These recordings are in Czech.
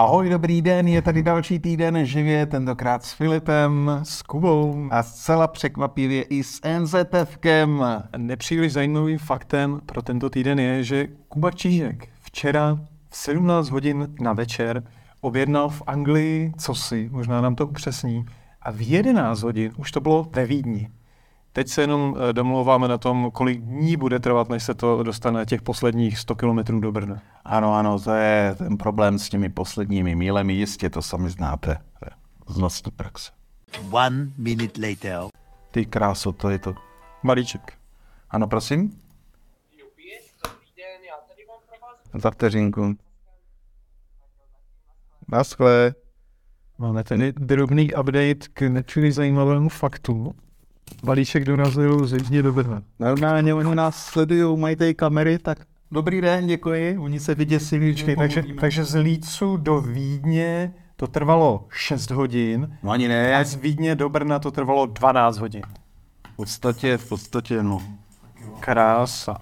Ahoj, dobrý den, je tady další týden živě, tentokrát s Filipem, s Kubou a zcela překvapivě i s NZFkem. Nepříliš zajímavým faktem pro tento týden je, že Kuba Čížek včera v 17 hodin na večer objednal v Anglii cosi, možná nám to upřesní, a v 11 hodin už to bylo ve Vídni. Teď se jenom eh, domlouváme na tom, kolik dní bude trvat, než se to dostane těch posledních 100 kilometrů do Brna. Ano, ano, to je ten problém s těmi posledními mílemi, jistě to sami znáte z vlastní praxe. One minute later. Ty kráso, to je to. Malíček. Ano, prosím? Za vteřinku. Naschle. Máme ten drobný update k nepříliš zajímavému faktu. Balíček dorazil z Jižní do Brna. Normálně oni nás sledují, mají tady kamery, tak dobrý den, děkuji. Oni se vyděsili, Počkej, takže, takže z Lícu do Vídně to trvalo 6 hodin No ani a ne, z Vídně do Brna to trvalo 12 hodin. v podstatě, v podstatě, no. Krása.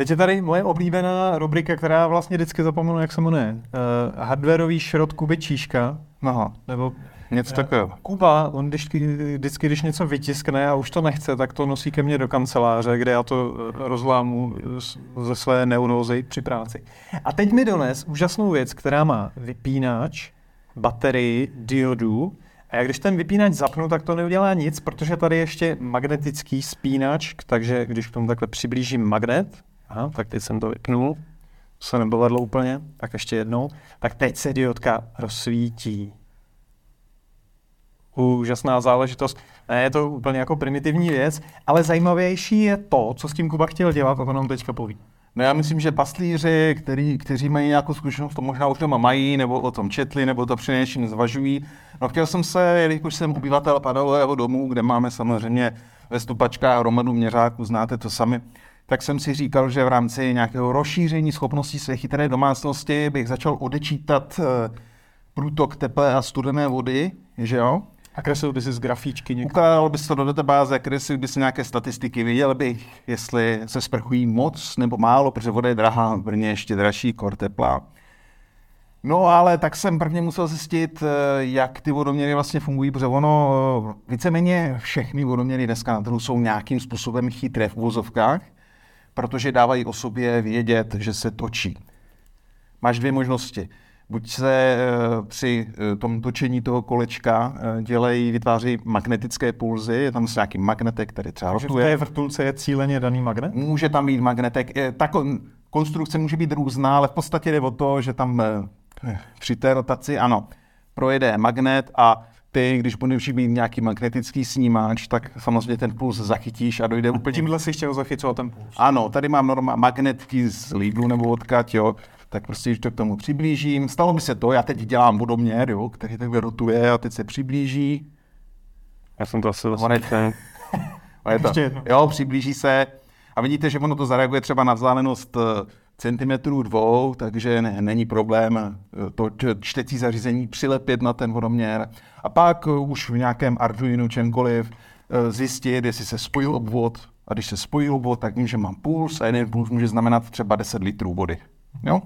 Teď je tady moje oblíbená rubrika, která vlastně vždycky zapomenu, jak se jmenuje. Uh, hardwareový šrot Kuby Číška, Aha, nebo něco takového. Kuba, on vždycky, vždycky, když něco vytiskne a už to nechce, tak to nosí ke mně do kanceláře, kde já to eh, rozlámu ze své neunózy při práci. A teď mi dones úžasnou věc, která má vypínač, baterii, diodu, a já když ten vypínač zapnu, tak to neudělá nic, protože tady je ještě magnetický spínač, takže když k tomu takhle přiblížím magnet, aha, tak teď jsem to vypnul, to se nepovedlo úplně, tak ještě jednou, tak teď se diodka rozsvítí úžasná záležitost. Ne, je to úplně jako primitivní věc, ale zajímavější je to, co s tím Kuba chtěl dělat a to nám teďka poví. No já myslím, že pastlíři, který, kteří mají nějakou zkušenost, to možná už doma mají, nebo o tom četli, nebo to přinejmenším zvažují. No chtěl jsem se, jelikož jsem obyvatel Padalového domu, kde máme samozřejmě ve stupačkách hromadu měřáků, znáte to sami, tak jsem si říkal, že v rámci nějakého rozšíření schopností své chytré domácnosti bych začal odečítat eh, průtok teplé a studené vody, že jo? A kreslil by si z grafíčky někdo. Ukládal bys to do databáze, kreslil bys nějaké statistiky, viděl bych, jestli se sprchují moc nebo málo, protože voda je drahá, v Brně ještě dražší, kor teplá. No ale tak jsem prvně musel zjistit, eh, jak ty vodoměry vlastně fungují, protože ono, eh, víceméně všechny vodoměry dneska na trhu jsou nějakým způsobem chytré v uvozovkách, protože dávají o sobě vědět, že se točí. Máš dvě možnosti. Buď se eh, při eh, tom točení toho kolečka eh, dělají, vytváří magnetické pulzy, je tam nějaký magnetek, který třeba Takže v rotuje. té vrtulce je cíleně daný magnet? Může tam být magnetek. Ta kon- konstrukce může být různá, ale v podstatě jde o to, že tam při té rotaci, ano, projede magnet a ty, když budeš mít nějaký magnetický snímač, tak samozřejmě ten puls zachytíš a dojde úplně... Tímhle si chtěl zachycovat ten puls. Ano, tady mám norma magnetky z Lidlu nebo odkud, jo, tak prostě, když to k tomu přiblížím, stalo mi se to, já teď dělám vodoměr, jo, který takhle rotuje a teď se přiblíží, Já jsem to asi On je, to, jo, přiblíží se. A vidíte, že ono to zareaguje třeba na vzdálenost eh, centimetrů dvou, takže ne, není problém eh, to čtecí zařízení přilepit na ten vodoměr a pak už v nějakém Arduino čemkoliv eh, zjistit, jestli se spojil obvod a když se spojil obvod, tak vím, že mám puls a jeden puls může znamenat třeba 10 litrů vody. Jo?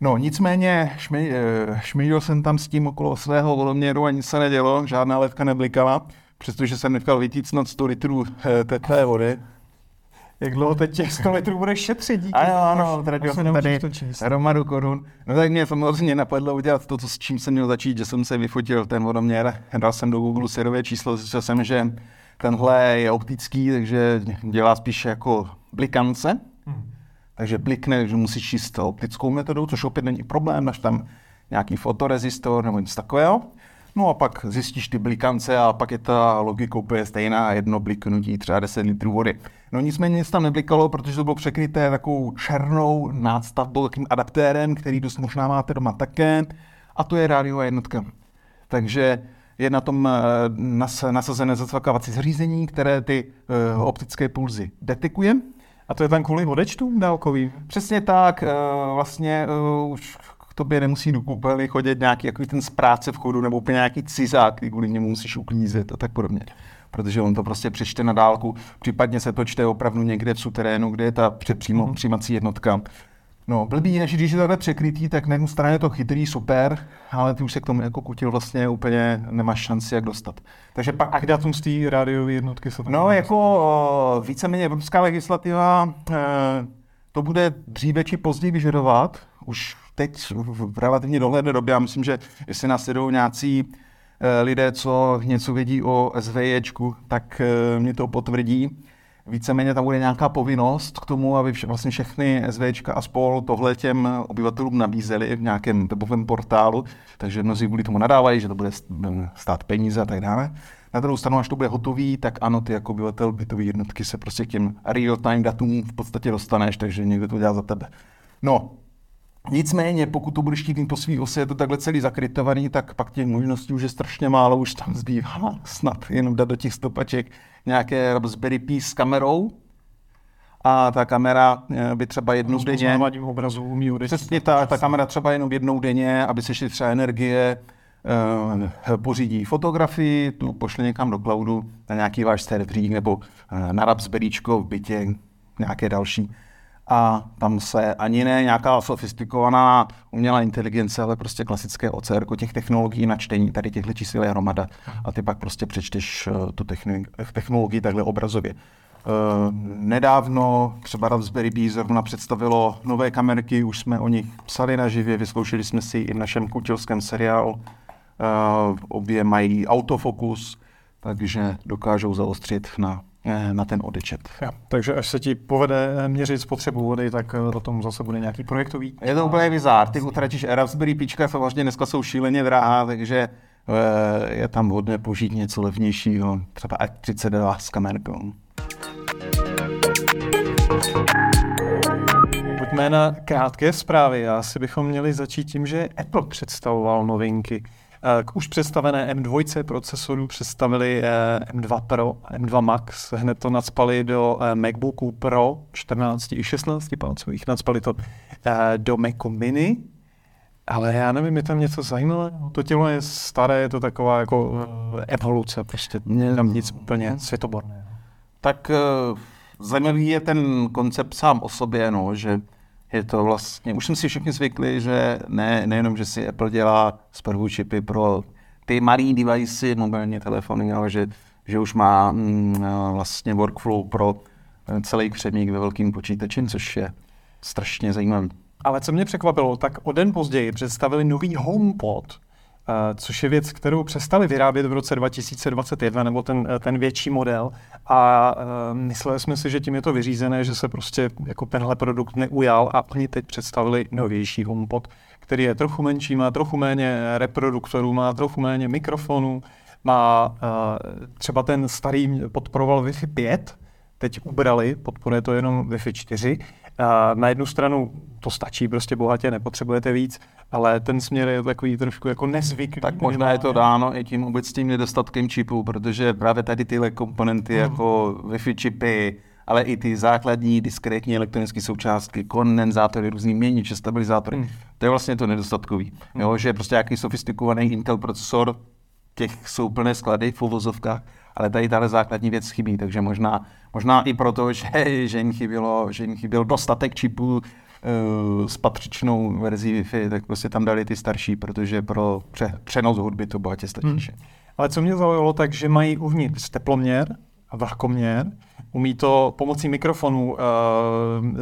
No nicméně šmi, eh, jsem tam s tím okolo svého vodoměru a nic se nedělo, žádná ledka neblikala, přestože jsem nechal vytícnout 100 litrů teplé vody. Jak dlouho teď těch 100 litrů budeš šetřit díky? Ano, ano, tady, naučíš tady hromadu korun. No tak mě samozřejmě napadlo udělat to, co, s čím jsem měl začít, že jsem se vyfotil ten vodoměr, dal jsem do Google serové číslo, zjistil jsem, že tenhle je optický, takže dělá spíše jako blikance. Takže blikne, že musíš číst optickou metodou, což opět není problém, máš tam nějaký fotorezistor nebo něco takového. No a pak zjistíš ty blikance a pak je ta logika úplně stejná, jedno bliknutí třeba 10 litrů vody. No nicméně nic tam neblikalo, protože to bylo překryté takovou černou nástavbou, takým adaptérem, který dost možná máte doma také, a to je rádiová jednotka. Takže je na tom eh, nas, nasazené zacvakovací zařízení, které ty uh, optické pulzy detekuje. A to je tam kvůli odečtům dálkovým? Přesně tak, eh, vlastně eh, už k tobě nemusí do koupelny chodit nějaký jako ten správce vchodu nebo úplně nějaký cizák, který kvůli němu musíš uklízet a tak podobně. protože on to prostě přečte na dálku, případně se to čte opravdu někde v suterénu, kde je ta předpřímo Mhm. přijímací jednotka. No, blbý je, že když je takhle překrytý, tak na jednu stranu je to chytrý, super, ale ty už se k tomu jako kutil vlastně úplně nemáš šanci, jak dostat. Takže pak A k datum z té rádiové jednotky se to No, jako víceméně evropská legislativa e, to bude dříve či později vyžadovat. Už teď v relativně dohledné době, já myslím, že jestli nás jedou nějací e, lidé, co něco vědí o SVJčku, tak e, mě to potvrdí. Víceméně tam bude nějaká povinnost k tomu, aby vlastně všechny SVčka a spol tohle těm obyvatelům nabízeli v nějakém webovém portálu, takže mnozí kvůli tomu nadávají, že to bude stát peníze a tak dále. Na druhou stranu, až to bude hotový, tak ano, ty jako obyvatel bytové jednotky se prostě k těm real-time datům v podstatě dostaneš, takže někdo to dělá za tebe. No, Nicméně, pokud to budeš chtít mít po svý ose, je to takhle celý zakrytovaný, tak pak těch možností už je strašně málo, už tam zbývá snad jenom dát do těch stopaček nějaké Raspberry Pi s kamerou. A ta kamera eh, by třeba jednou denně... Obrazu umí. Přesně ta, ta kamera třeba jenom jednou denně, aby se šli třeba energie, eh, pořídí fotografii, tu pošle někam do cloudu na nějaký váš serverík nebo eh, na Raspberryčko v bytě, nějaké další. A tam se ani ne nějaká sofistikovaná umělá inteligence, ale prostě klasické OCR těch technologií na čtení, tady těchto čísel je hromada. A ty pak prostě přečteš eh, tu techni- technologii takhle obrazově. Uh, nedávno třeba Raspberry Pi zrovna představilo nové kamerky, už jsme o nich psali naživě, vyzkoušeli jsme si i v našem kutilském seriálu. Obě mají autofokus, takže dokážou zaostřit na, eh, na ten odečet. Ja, takže až se ti povede eh, měřit spotřebu vody, tak eh, potom zase bude nějaký projektový. Je to úplně bizár. Ty utratíš Raspberry Pička, samozřejmě dneska jsou šíleně drahá, takže eh, je tam vhodné použít něco levnějšího, třeba A32 s kamerkou. Pojďme na krátké zprávy. Asi bychom měli začít tím, že Apple představoval novinky. Eh, K už představené M2 procesoru představili eh, M2 Pro, M2 Max, hned to nadspali do eh, MacBooku Pro 14 i 16 palcových, nadspali to do Macu Mini, ale já nevím, je tam něco zajímavého. To tělo je staré, je to taková jako evoluce, prostě tam nic úplně světoborného. Tak zajímavý je ten koncept sám o sobě, no, že je to vlastně, už jsme si všichni zvykli, že ne, nejenom, že si Apple dělá zprvu čipy pro ty malý device, mobilní telefony, ale že, že už má mm, vlastně workflow pro eh, celý křemík ve velkým počítači, což je strašně zajímavé. Ale co mě překvapilo, tak o den později představili nový HomePod, což je věc, kterou přestali vyrábět v roce 2021, nebo ten, eh, ten větší model. A uh, mysleli jsme si, že tím je to vyřízené, že se prostě jako tenhle produkt neujal a oni teď představili novější HomePod, který je trochu menší, má trochu méně reproduktorů, má trochu méně mikrofonů, má třeba ten starý podporoval Wi-Fi 5, teď ubrali, podporuje to jenom Wi-Fi 4. A na jednu stranu to stačí, prostě bohatě, nepotřebujete víc, ale ten směr je takový trošku jako nezvyklý. Tak možná je to dáno i tím obecným nedostatkem čipů, protože právě tady tyhle komponenty jako Wi-Fi čipy, ale i ty základní diskrétní elektronické součástky, kondenzátory, různý měniče, stabilizátory, hmm. to je vlastně to nedostatkový. Hmm. Jo, že prostě nějaký sofistikovaný Intel procesor, těch jsou plné sklady v uvozovkách, ale tady tahle základní věc chybí, takže možná, možná i proto, že, že, jim chybělo, že jim chyběl dostatek čipů s patřičnou verzí Wi-Fi, tak prostě tam dali ty starší, protože pro pře, přenos hudby to bohatě stačí. Hmm. Ale co mě zaujalo, tak že mají uvnitř teploměr a vlhkoměr, umí to pomocí mikrofonu uh,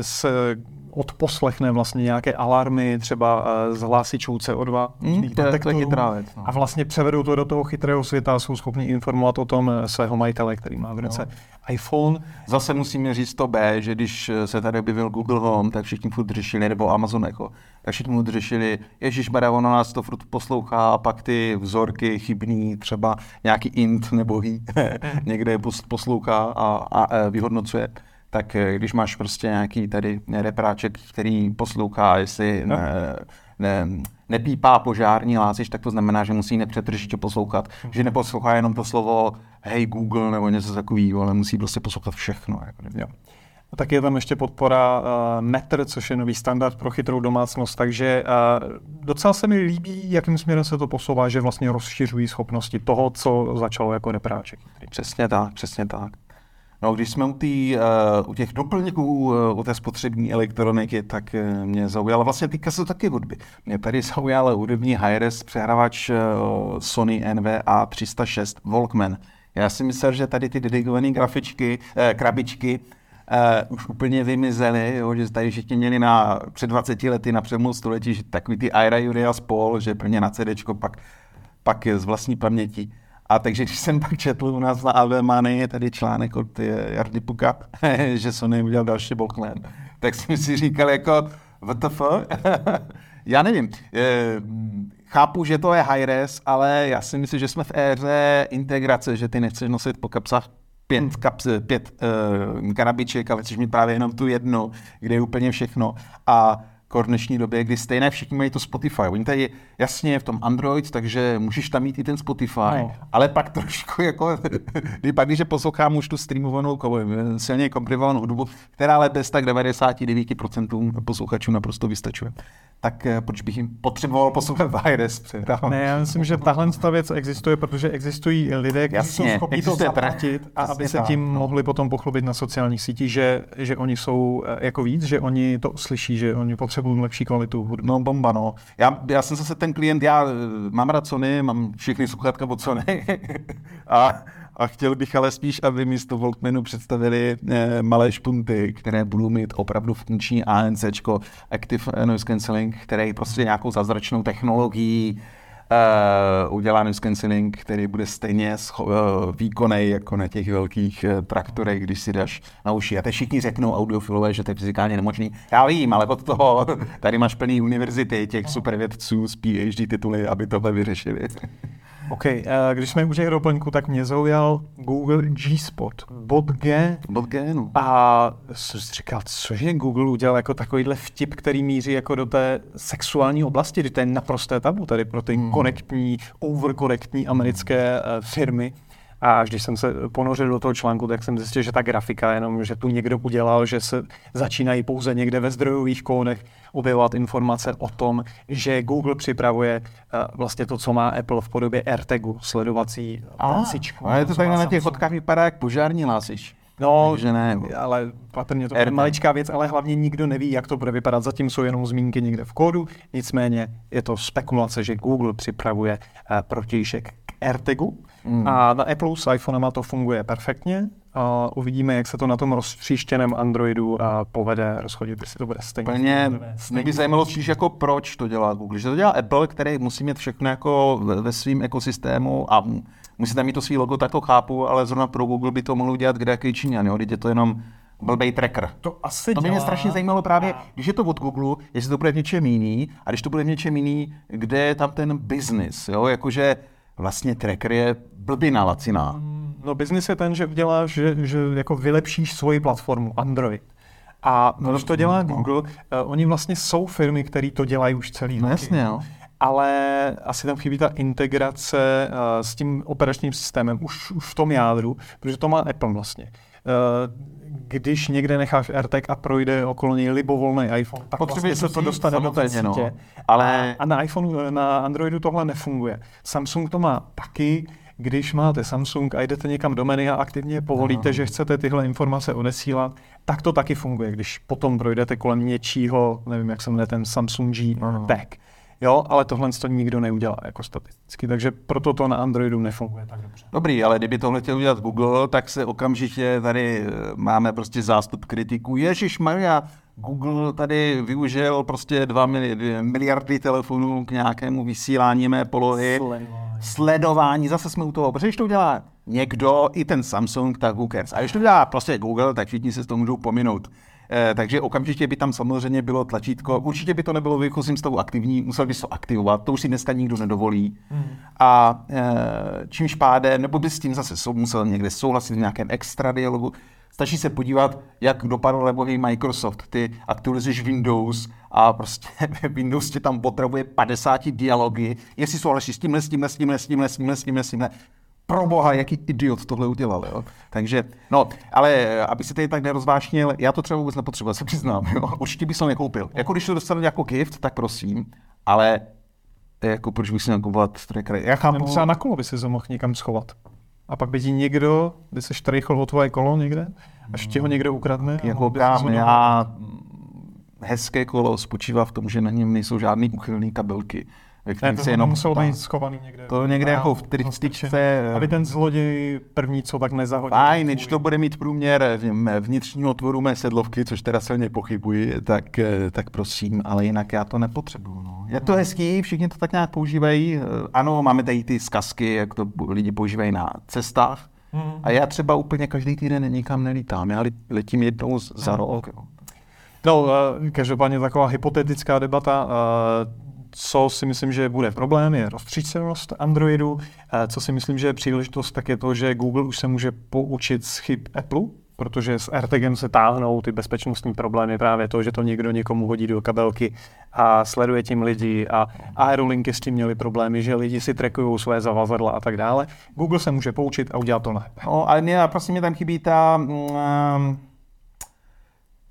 se odposlechne vlastně nějaké alarmy, třeba uh, z hlásičů CO2. Hmm, to je taky chytrá věc. No. A vlastně převedou to do toho chytrého světa a jsou schopni informovat o tom svého majitele, který má v ruce no. iPhone. Zase musíme říct to B, že když se tady objevil Google Home, tak všichni furt řešili, nebo Amazon Echo, tak všichni furt řešili, Ježíš ono nás to furt poslouchá, a pak ty vzorky chybný, třeba nějaký int nebo he, někde poslouchá a, a, a vyhodnocuje tak když máš prostě nějaký tady repráček, který poslouchá, jestli no. ne, ne, nepípá požární láziš, tak to znamená, že musí nepřetržitě poslouchat, mm. že neposlouchá jenom to slovo hej Google nebo něco takového, ale musí prostě poslouchat všechno. Jako, jo. A tak je tam ještě podpora uh, Metr, což je nový standard pro chytrou domácnost, takže uh, docela se mi líbí, jakým směrem se to posouvá, že vlastně rozšiřují schopnosti toho, co začalo jako repráček. Přesně tak, přesně tak. No, když jsme u, tý, uh, u těch doplňků, uh, u té spotřební elektroniky, tak uh, mě zaujala, vlastně týka se taky hudby. Mě tady zaujal hudební hi-res přehrávač uh, Sony NVA 306 Walkman. Já si myslel, že tady ty dedikované grafičky, uh, krabičky uh, už úplně vymizely, jo, že tady všichni měli na, před 20 lety na přelomu století, že takový ty Ira Julia spol, že plně na CD, pak, pak z vlastní paměti. A takže když jsem pak četl u nás na Alvemany, je tady článek od eh, Jardy Puka, že Sony udělal další Walkman, tak jsem si říkal jako, WTF? já nevím. Eh, chápu, že to je high res, ale já si myslím, že jsme v éře integrace, že ty nechceš nosit po kapsách pět, kaps, pět uh, karabiček, ale chceš mít právě jenom tu jednu, kde je úplně všechno. A v dnešní době, kdy stejné všichni mají to Spotify. Oni tady jasně v tom Android, takže můžeš tam mít i ten Spotify, no. ale pak trošku jako, kdy pak, když poslouchám už tu streamovanou, silně komprimovanou hudbu, která ale bez tak 99% posluchačů naprosto vystačuje tak eh, proč bych jim potřeboval poslouchat Virus? Ne, já myslím, že tahle věc existuje, protože existují lidé, kteří jsou schopni to zaplatit a aby se tím no. mohli potom pochlubit na sociálních sítích, že, že oni jsou eh, jako víc, že oni to slyší, že oni potřebují lepší kvalitu hudby. No bomba, no. Já, já jsem zase ten klient, já eh, mám rád Sony, mám všechny sluchátka od Sony a a chtěl bych ale spíš, aby místo Walkmanu představili eh, malé špunty, které budou mít opravdu funkční ANC, Active Noise Cancelling, který prostě nějakou zázračnou technologií uh, udělá cancelling, který bude stejně scho- uh, výkonný jako na těch velkých uh, traktorech, když si dáš na uši. A teď všichni řeknou audiofilové, že to je fyzikálně nemožný. Já vím, ale od toho tady máš plný univerzity těch supervědců s PhD tituly, aby tohle vyřešili. OK, uh, když jsme u těch doplňků, tak mě zaujal Google G-Spot, bot G. Bot G, no. A jsem říkal, cože Google udělal jako takovýhle vtip, který míří jako do té sexuální oblasti, kdy to je naprosté tabu tady pro ty hmm. korektní, overkorektní americké uh, firmy. A až když jsem se ponořil do toho článku, tak jsem zjistil, že ta grafika, jenom že tu někdo udělal, že se začínají pouze někde ve zdrojových kódech objevovat informace o tom, že Google připravuje uh, vlastně to, co má Apple v podobě AirTagu, sledovací. A je to tak na těch fotkách vypadá jak požární hlásič. No, Takže ne. ale patrně to je maličká věc, ale hlavně nikdo neví, jak to bude vypadat. Zatím jsou jenom zmínky někde v kódu, nicméně je to spekulace, že Google připravuje uh, protějšek AirTagu, Mm. A na Apple s iPhonema to funguje perfektně. A uvidíme, jak se to na tom rozpříštěném Androidu a povede rozchodit, jestli to bude stejně. Plně mě by zajímalo spíš jako proč to dělá Google. Že to dělá Apple, který musí mít všechno jako ve, ve svém ekosystému a musí tam mít to svý logo, tak to chápu, ale zrovna pro Google by to mohlo dělat kde jaký Číňan, jo? je to jenom blbej tracker. To asi To by mě strašně zajímalo právě, když je to od Google, jestli to bude v něčem jiný, a když to bude v něčem jiný, kde je tam ten business, jo, jakože vlastně tracker je blbina laciná. Mm, no business je ten, že uděláš, že, že jako vylepšíš svoji platformu Android. A no, když to dělá no. Google, uh, oni vlastně jsou firmy, které to dělají už celý no, jasně, jo. Ale asi tam chybí ta integrace uh, s tím operačním systémem už, už v tom jádru, protože to má Apple vlastně. Uh, když někde necháš AirTag a projde okolo něj libovolný iPhone, tak Potřebuje vlastně se to dostane do té sítě. No. Ale... A na iPhone, na Androidu tohle nefunguje. Samsung to má taky, když máte Samsung a jdete někam do menu a aktivně povolíte, no. že chcete tyhle informace odesílat, tak to taky funguje, když potom projdete kolem něčího, nevím, jak se jmenuje ten Samsung G no. tag. Jo, ale tohle to nikdo neudělá jako statisticky, takže proto to na Androidu nefunguje tak dobře. Dobrý, ale kdyby tohle chtěl udělat Google, tak se okamžitě tady eh, máme prostě zástup kritiků. Ježíš Maria, Google tady využil prostě 2 miliardy telefonů k nějakému vysílání mé polohy. Sledování. Sledování, zase jsme u toho, protože když to udělá někdo, i ten Samsung, tak who cares. A když to dělá prostě Google, tak všichni se s toho můžou pominout. Eh, takže okamžitě by tam samozřejmě bylo tlačítko. Určitě by to nebylo v výchozím stavu aktivní, musel by se to aktivovat, to už si dneska nikdo nedovolí. Hmm. A eh, čímž pádem, nebo by s tím zase sou, musel někde souhlasit v nějakém extra dialogu. Stačí se podívat, jak dopadl levový Microsoft. Ty aktualizuješ Windows a prostě Windows tě tam potřebuje 50 dialogy. Jestli souhlasíš s tímhle, s tímhle, s tímhle, s tímhle, s tímhle, s tímhle, s tímhle pro boha, jaký idiot tohle udělal, jo. Takže, no, ale eh, aby si tady tak nerozvášnil, já to třeba vůbec nepotřebuji, se přiznám, jo. Určitě bych to nekoupil. Jako když to dostanu jako gift, tak prosím, ale jako proč bych si nakupovat tracker? Já chápu. Nebo třeba na kolo by si to mohl někam schovat. A pak by ti někdo, by se štrejchl o tvoje kolo někde, až ti ho někdo ukradne. Jako ho já hezké kolo spočívá v tom, že na něm nejsou žádný uchylné kabelky. Ve to se jenom muselo pá- být schovaný někde. To někde jako v styče. Aby ten zloděj první co tak nezahodil. Fajn, když to bude mít průměr v- vnitřního otvoru mé sedlovky, což teda silně pochybuji, tak, eh, tak prosím, ale jinak já to nepotřebuju. No. Je to hezký, všichni to tak nějak používají. Eh, Ano, máme tady ty zkazky, jak to lidi používají na cestách. Hmm. A já třeba úplně každý týden nikam nelítám. Já letím jednou za rok. jo. No, eh, každopádně taková hypotetická debata. Co si myslím, že bude problém, je roztříštěnost Androidu. Eh, Co si myslím, že je příležitost, tak je to, že Google už se může poučit z chyb Apple, protože s AirTagem se táhnou ty bezpečnostní problémy, právě to, že to někdo někomu hodí do kabelky a sleduje tím lidi a aerolinky s tím měli problémy, že lidi si trekují své zavazadla a tak dále. Google se může poučit a udělat to lépe. No, ale mě, prostě mě tam chybí ta, mm,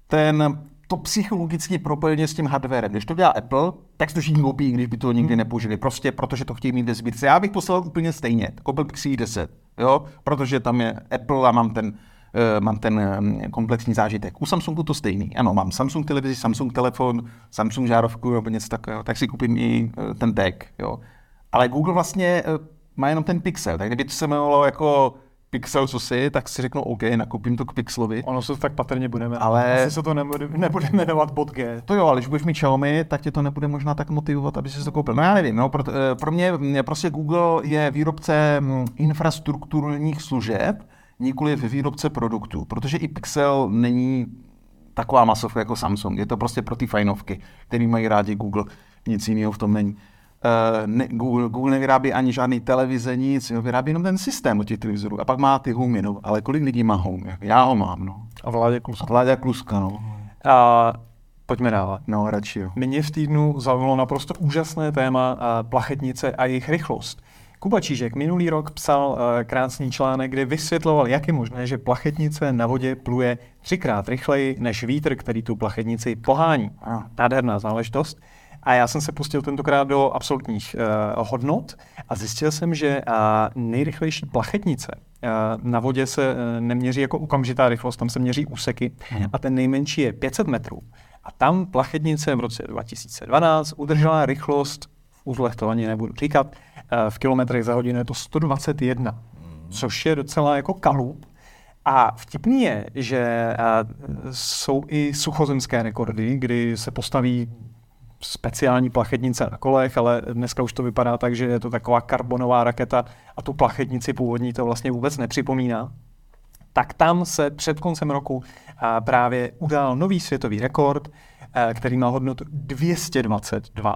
ten, to psychologické propojení s tím hardwarem. Když to dělá Apple, tak si to všichni koupí, když by to nikdy nepoužili. Prostě protože to chtějí mít ve sbírce. Já bych poslal úplně stejně. Koupil bych si ji 10, jo? protože tam je Apple a mám ten, eh, mám ten eh, komplexní zážitek. U Samsungu to stejný. Ano, mám Samsung televizi, Samsung telefon, Samsung žárovku nebo něco takového, tak si koupím i eh, ten tag. Jo? Ale Google vlastně eh, má jenom ten Pixel, tak kdyby to se jmenovalo jako Pixel co si, tak si řeknu OK, nakoupím to k Pixelovi. Ono se to tak patrně budeme. Ale- Asi se to nebude, nebude jmenovat bot G. To jo, ale když budeš mít Xiaomi, tak tě to nebude možná tak motivovat, aby si to koupil. No já nevím, no, pro, eh, pro mě mě prostě Google je výrobce mm, infrastrukturních služeb, nikoli výrobce produktů, protože i Pixel není taková masovka jako Samsung. Je to prostě pro ty fajnovky, který mají rádi Google. Nic jiného v tom není. Uh, ne, Google, Google nevyrábí ani žádný televize, nic, jo, vyrábí jenom ten systém do těch televizorů. A pak má ty Home, no. ale kolik lidí má Home? Já ho mám, no. A vládě A kus. Vláďa Kluska, no. A pojďme dále. No, radši jo. Mě v týdnu zaujalo naprosto úžasné téma a plachetnice a jejich rychlost. Kuba Čížek minulý rok psal eh, krásný článek, kde vysvětloval, jak je možné, že plachetnice na vodě pluje třikrát rychleji než vítr, který tu plachetnici pohání. Nádherná záležitost. A já jsem se pustil tentokrát do absolutních uh, hodnot a zjistil jsem, že uh, nejrychlejší plachetnice uh, na vodě se uh, neměří jako okamžitá rychlost, tam se měří úseky a ten nejmenší je 500 metrů. A tam plachetnice v roce 2012 udržela rychlost, v uzlech to ani nebudu říkat, uh, v kilometrech za hodinu je to 121, což je docela jako kalup. A vtipný je, že jsou i suchozemské rekordy, kdy se postaví speciální plachetnice na kolech, ale dneska už to vypadá tak, že je to taková karbonová raketa a tu plachetnici původní to vlastně vůbec nepřipomíná. Tak tam se před koncem roku právě udál nový světový rekord, který má hodnotu 222.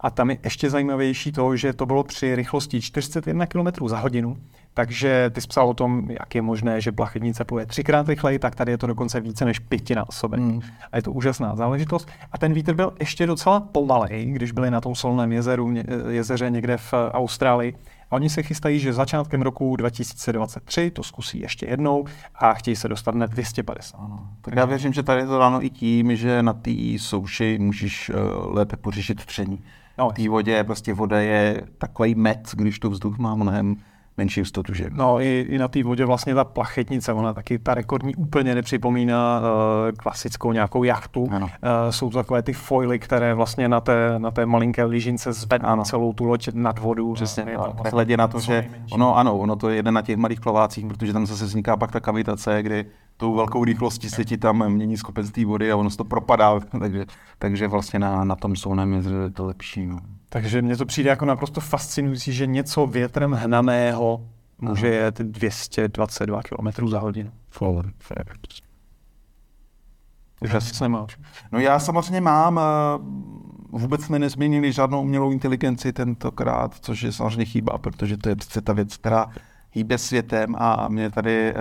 A tam je ještě zajímavější to, že to bylo při rychlosti 41 km za hodinu, takže ty jsi psal o tom, jak je možné, že plachetnice pluje třikrát rychleji, tak tady je to dokonce více než pětinásobek. Hmm. A je to úžasná záležitost. A ten vítr byl ještě docela pomalej, když byli na tom solném jezeru, jezeře někde v eh, Austrálii. A oni se chystají, že začátkem roku 2023 to zkusí ještě jednou a chtějí se dostat na 250. Ano. Tak já věřím, že tady je to dáno i tím, že na té souši můžeš uh, lépe pořešit tření. No, V té vodě prostě voda je takový met, když to vzduch má mnohem menší jistotu, že? No i, i na té vodě vlastně ta plachetnice, ona taky ta rekordní úplně nepřipomíná uh, klasickou nějakou jachtu. Ano. Uh, jsou to takové ty foily, které vlastně na té, na té malinké lyžince zvednou celou tu loď nad vodu. Přesně, a vlastně nehledě na to, že nejmenší. ono, ano, ono to je jeden na těch malých plovácích, protože tam zase vzniká pak ta kavitace, kdy tou velkou rychlostí se ti tam mění skopenství té vody a ono se to propadá, takže, takže vlastně na, na tom jezeře je to lepší. No. Takže mně to přijde jako naprosto fascinující, že něco větrem hnaného může jet 222 km za hodinu. Úžasně máš. No já samozřejmě mám, eh, vůbec jsme nezměnili žádnou umělou inteligenci tentokrát, což je samozřejmě chyba, protože to je přece ta věc, která hýbe světem a mě tady eh,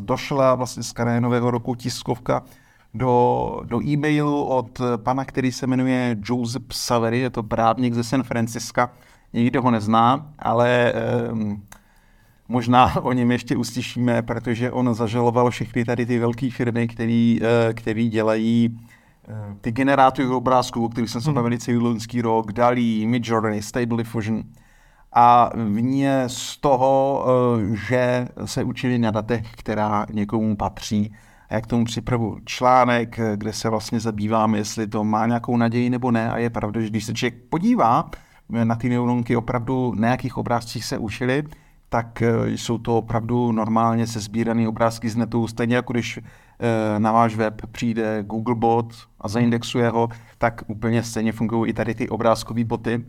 došla vlastně z Karajenového roku tiskovka do, do e-mailu od pana, který se jmenuje Joseph Savery, je to právník ze San Francisca, nikdo ho nezná, ale eh, Možná o něm ještě uslyšíme, protože on zažaloval všechny tady ty velké firmy, který, eh, který dělají eh, ty generátory obrázků, o kterých jsem se Hmm. bavil celý loňský rok, DALI, Midjourney, Stable Diffusion. A vně z toho, eh, že se učili na datech, která někomu patří. A jak tomu připravu článek, kde se vlastně zabývám, jestli to má nějakou naději nebo ne. A je pravda, že když se člověk podívá na ty neuronky, opravdu na jakých obrázcích se učili, tak eh, jsou to opravdu normálně se sbírané obrázky z netu, stejně jako když eh, na váš web přijde Googlebot a zaindexuje ho, tak úplně stejně fungují i tady ty obrázkové boty.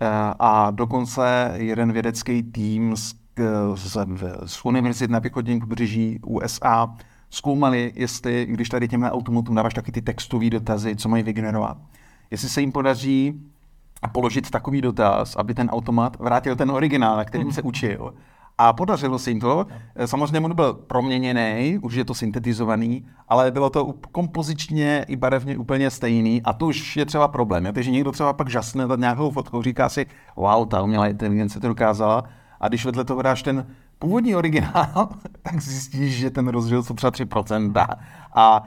Eh, A dokonce jeden vědecký tým z, z, z univerzit na východním pobřeží USA zkoumali, jestli, když tady těmhle automatům dáváš taky ty textové dotazy, co mají vygenerovat, jestli se jim podaří položit takový dotaz, aby ten automat vrátil ten originál, na kterým se učil. A podařilo se jim to. Samozřejmě on byl proměněný, už je to syntetizovaný, ale bylo to kompozičně i barevně úplně stejný a to už je třeba problém. Jo? Takže někdo třeba pak žasne nad nějakou fotkou, říká si, wow, ta umělá inteligence to dokázala. A když vedle toho dáš ten původní originál, tak zjistíš, že ten rozdíl jsou třeba 3%. A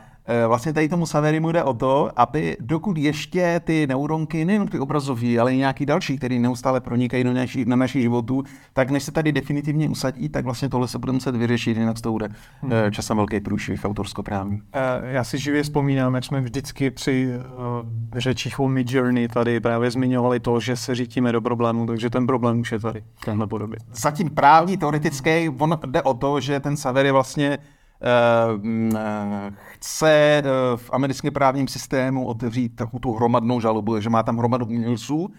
vlastně tady tomu Saverimu jde o to, aby dokud ještě ty neuronky, nejen ty obrazové, ale i nějaký další, který neustále pronikají do naší, na naší životu, tak než se tady definitivně usadí, tak vlastně tohle se bude muset vyřešit, jinak to bude e, časem velký průšvih autorskoprávní. Eh, Já si živě vzpomínám, jak jsme vždycky při uh, řečích o Midjourney tady právě zmiňovali to, že se řítíme do problému, takže ten problém už je tady v téhle podobě. zatím právní, teoretický, on jde o to, že ten Savery vlastně uh, mm, eh, chce uh, v americkém právním systému otevřít takovou tu hromadnou žalobu, že má tam hromadu umělců,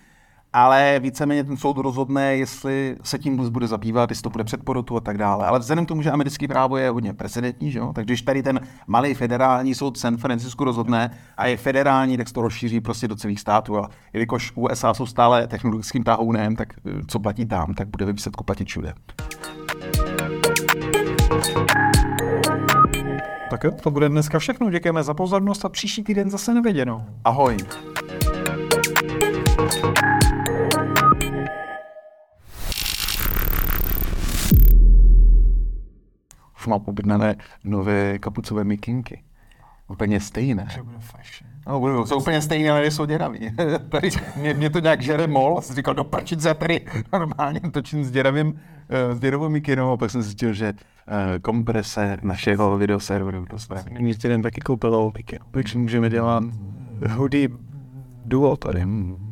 ale víceméně ten soud rozhodne, jestli se tím vůbec bude zabývat, jestli to bude před porotu a tak dále. Ale vzhledem k tomu, že americké právo je hodně precedentní, že jo? tak když tady ten malý federální soud San Francisco rozhodne a je federální, tak se to rozšíří prostě do celých států. A jelikož USA jsou stále technologickým tahounem, tak eh, co platí tam, tak bude výsledku platit všude. Tak jo, to bude dneska všechno. Děkujeme za pozornost a příští týden zase nevěděnou. Ahoj. Už mám objednané nové kapucové mikinky. Úplně stejné. fashion. No, budou, jsou úplně stejné, ale jsou děravý. tady mě, mě, to nějak žere mol, a jsem říkal, do prčice, tady normálně točím s děravým, eh, s děravou mikinou, a pak jsem zjistil, že eh, komprese našeho videoserveru, to jsme Minulý týden taky koupil takže můžeme dělat hoodie duo tady. tady. mm.